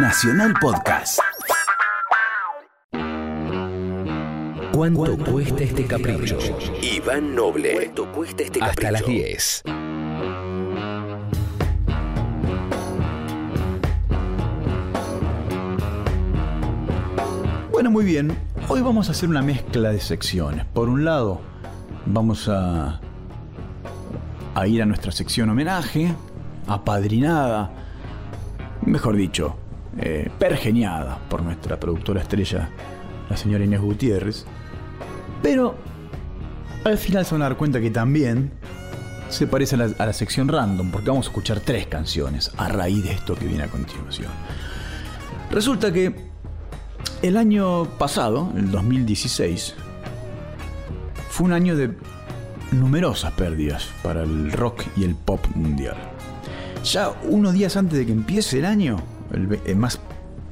Nacional Podcast. ¿Cuánto cuesta este capricho? Iván Noble. ¿Cuánto cuesta este Hasta capricho? las 10. Bueno, muy bien. Hoy vamos a hacer una mezcla de secciones. Por un lado, vamos a, a ir a nuestra sección homenaje, apadrinada, mejor dicho, eh, pergeniada por nuestra productora estrella, la señora Inés Gutiérrez. Pero al final se van a dar cuenta que también se parece a la, a la sección random, porque vamos a escuchar tres canciones a raíz de esto que viene a continuación. Resulta que el año pasado, el 2016, fue un año de numerosas pérdidas para el rock y el pop mundial. Ya unos días antes de que empiece el año, eh, más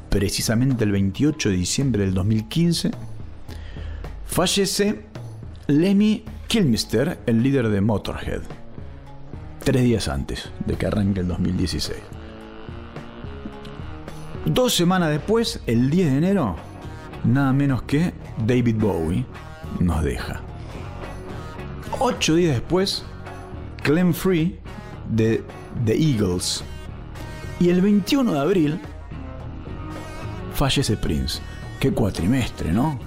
precisamente el 28 de diciembre del 2015, fallece Lemmy Kilmister, el líder de Motorhead. Tres días antes de que arranque el 2016. Dos semanas después, el 10 de enero, nada menos que David Bowie nos deja. Ocho días después, Clem Free de The Eagles. Y el 21 de abril, fallece Prince. Qué cuatrimestre, ¿no?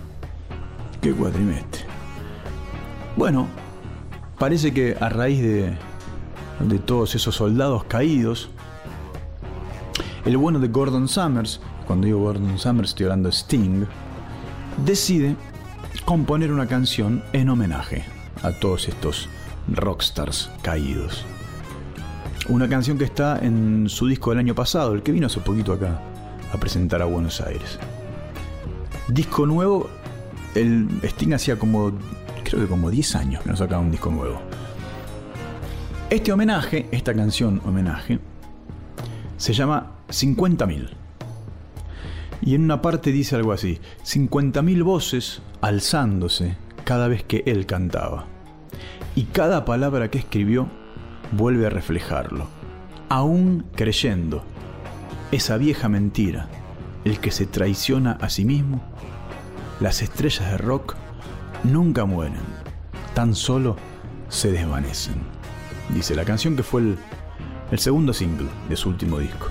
Qué cuatrimestre. Bueno, parece que a raíz de, de todos esos soldados caídos, el bueno de Gordon Summers, cuando digo Gordon Summers estoy hablando de Sting, decide componer una canción en homenaje a todos estos rockstars caídos. Una canción que está en su disco del año pasado, el que vino hace poquito acá a presentar a Buenos Aires. Disco nuevo, el Sting hacía como, creo que como 10 años que no sacaba un disco nuevo. Este homenaje, esta canción homenaje, se llama 50.000. Y en una parte dice algo así, 50.000 voces alzándose cada vez que él cantaba. Y cada palabra que escribió vuelve a reflejarlo, aún creyendo esa vieja mentira, el que se traiciona a sí mismo. Las estrellas de rock nunca mueren, tan solo se desvanecen. Dice la canción que fue el, el segundo single de su último disco.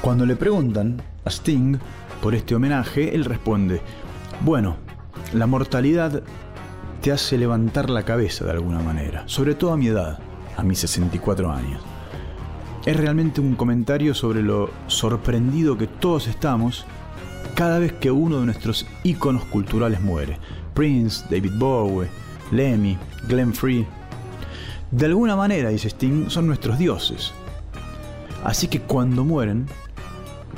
Cuando le preguntan a Sting por este homenaje, él responde, bueno, la mortalidad te hace levantar la cabeza de alguna manera, sobre todo a mi edad, a mis 64 años. Es realmente un comentario sobre lo sorprendido que todos estamos cada vez que uno de nuestros íconos culturales muere. Prince, David Bowie, Lemmy, Glenn Free. De alguna manera, dice Sting, son nuestros dioses. Así que cuando mueren,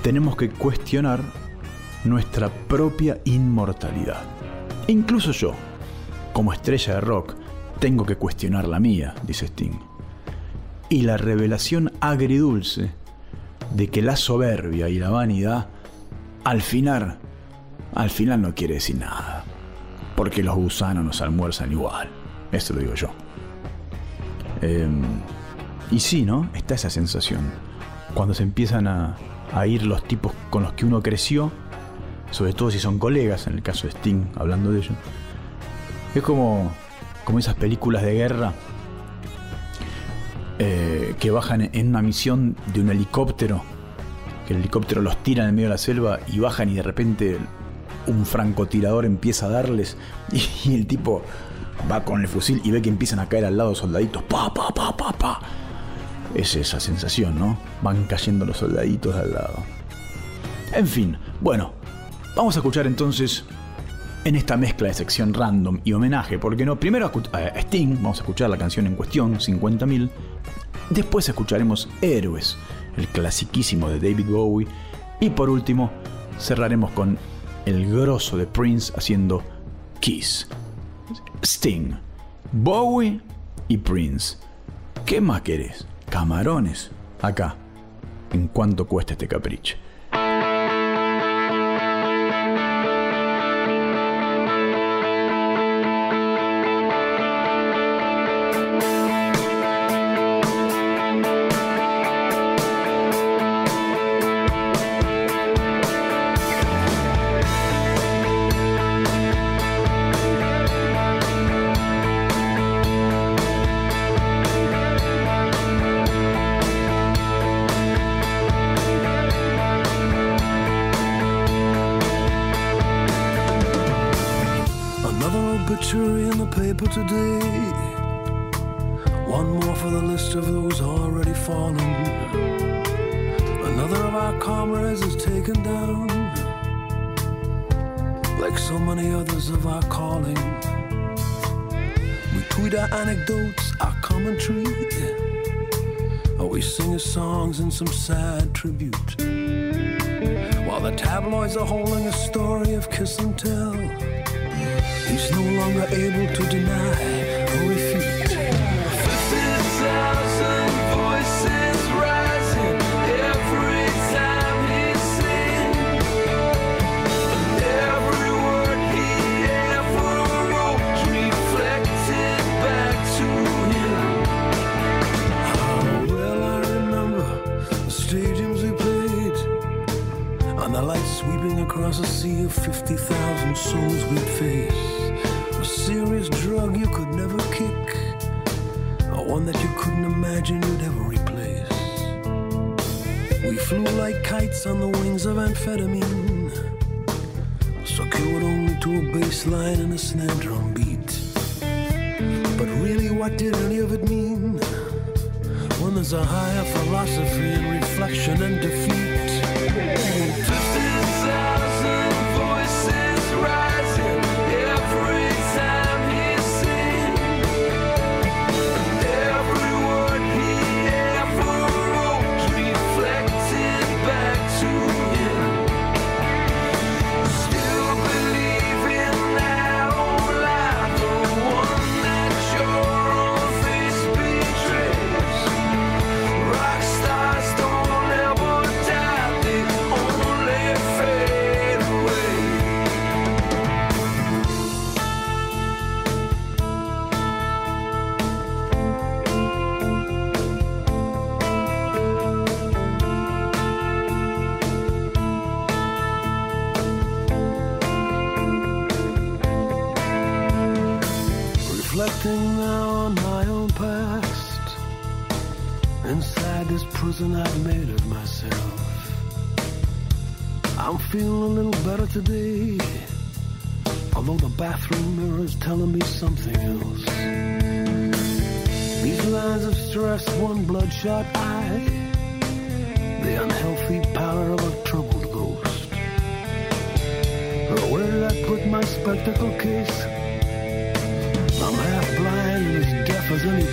tenemos que cuestionar nuestra propia inmortalidad. Incluso yo, como estrella de rock, tengo que cuestionar la mía, dice Sting. Y la revelación agridulce de que la soberbia y la vanidad, al final, al final no quiere decir nada. Porque los gusanos nos almuerzan igual. Eso lo digo yo. Em, y sí, ¿no? Está esa sensación. Cuando se empiezan a, a ir los tipos con los que uno creció, sobre todo si son colegas, en el caso de Sting, hablando de ello. Es como, como esas películas de guerra eh, que bajan en una misión de un helicóptero, que el helicóptero los tira en el medio de la selva y bajan y de repente un francotirador empieza a darles y, el tipo va con el fusil y ve que empiezan a caer al lado soldaditos, pa, pa, pa, pa, pa. Es esa sensación, ¿no? Van cayendo los soldaditos de al lado. En fin, bueno, vamos a escuchar entonces en esta mezcla de sección random y homenaje, porque no, primero a a Sting, vamos a escuchar la canción en cuestión, 50.000, después escucharemos Héroes, el clasiquísimo de David Bowie, y por último cerraremos con el grosso de Prince haciendo Kiss. Sting, Bowie y Prince. ¿Qué más querés? Camarones. Acá. ¿En cuánto cuesta este capricho? In the paper today. One more for the list of those already fallen. Another of our comrades is taken down. Like so many others of our calling. We tweet our anecdotes, our commentary. Or we sing his songs in some sad tribute. While the tabloids are holding a story of kiss and tell. He's no longer able to deny or refute. Across a sea of 50,000 souls we'd face. A serious drug you could never kick. Or one that you couldn't imagine you'd ever replace. We flew like kites on the wings of amphetamine. Secured only to a bass line and a snare drum beat. But really, what did any of it mean? When there's a higher philosophy in reflection and defeat. Reflecting now on my own past. Inside this prison I've made of myself. I'm feeling a little better today. Although the bathroom mirror is telling me something else. These lines of stress, one bloodshot eye. The unhealthy pallor of a troubled ghost. Where did I put my spectacle case? And